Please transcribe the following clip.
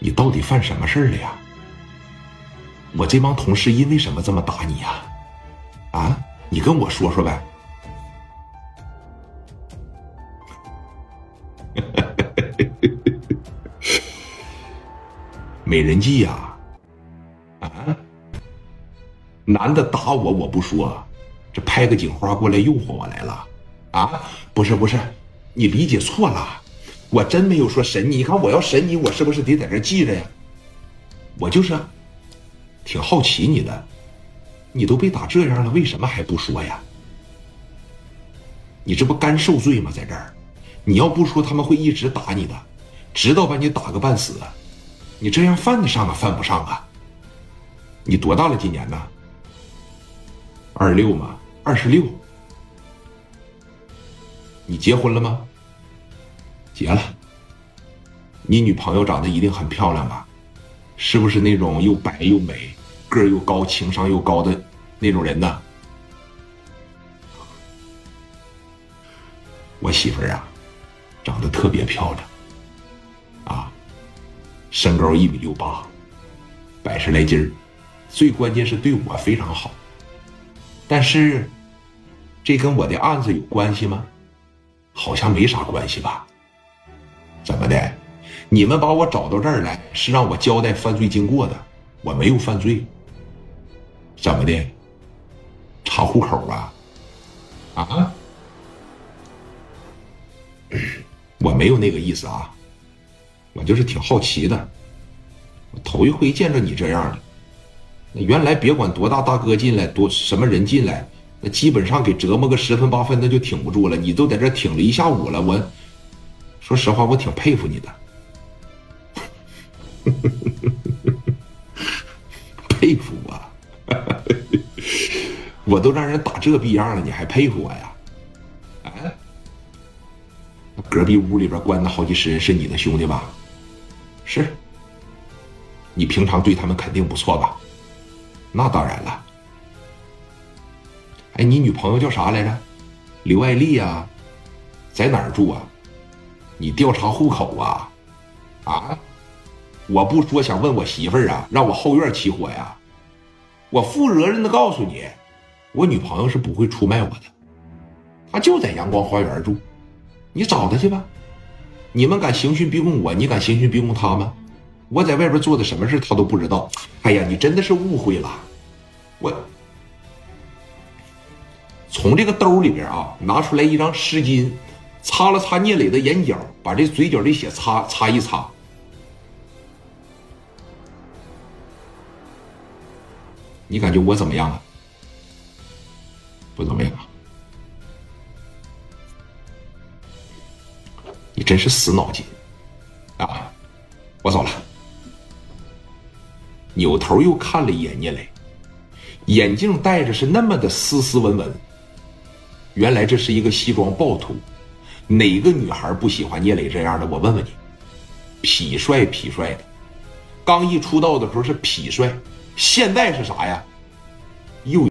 你到底犯什么事儿了呀？我这帮同事因为什么这么打你呀？啊，你跟我说说呗。美人计呀，啊，男的打我我不说，这拍个警花过来诱惑我来了，啊，不是不是，你理解错了，我真没有说审你，你看我要审你，我是不是得在这记着呀？我就是挺好奇你的，你都被打这样了，为什么还不说呀？你这不干受罪吗？在这儿，你要不说，他们会一直打你的，直到把你打个半死。你这样犯得上啊？犯不上啊？你多大了？今年呢？二十六吗？二十六。你结婚了吗？结了。你女朋友长得一定很漂亮吧？是不是那种又白又美、个儿又高、情商又高的那种人呢？我媳妇儿啊，长得特别漂亮。啊身高一米六八，百十来斤儿，最关键是对我非常好。但是，这跟我的案子有关系吗？好像没啥关系吧？怎么的？你们把我找到这儿来是让我交代犯罪经过的，我没有犯罪。怎么的？查户口啊？啊？我没有那个意思啊。我就是挺好奇的，我头一回见着你这样的。那原来别管多大大哥进来，多什么人进来，那基本上给折磨个十分八分，那就挺不住了。你都在这挺了一下午了，我说实话，我挺佩服你的，佩服啊！我都让人打这逼样了，你还佩服我呀？啊？隔壁屋里边关的好几十人，是你的兄弟吧？是，你平常对他们肯定不错吧？那当然了。哎，你女朋友叫啥来着？刘爱丽啊，在哪儿住啊？你调查户口啊？啊？我不说，想问我媳妇儿啊，让我后院起火呀？我负责任的告诉你，我女朋友是不会出卖我的，她就在阳光花园住，你找她去吧。你们敢刑讯逼供我？你敢刑讯逼供她吗？我在外边做的什么事她都不知道。哎呀，你真的是误会了。我从这个兜里边啊拿出来一张湿巾，擦了擦聂磊的眼角，把这嘴角的血擦擦一擦。你感觉我怎么样啊？不怎么样。你真是死脑筋，啊！我走了。扭头又看了一眼聂磊，眼镜戴着是那么的斯斯文文。原来这是一个西装暴徒。哪个女孩不喜欢聂磊这样的？我问问你，痞帅痞帅的，刚一出道的时候是痞帅，现在是啥呀？又。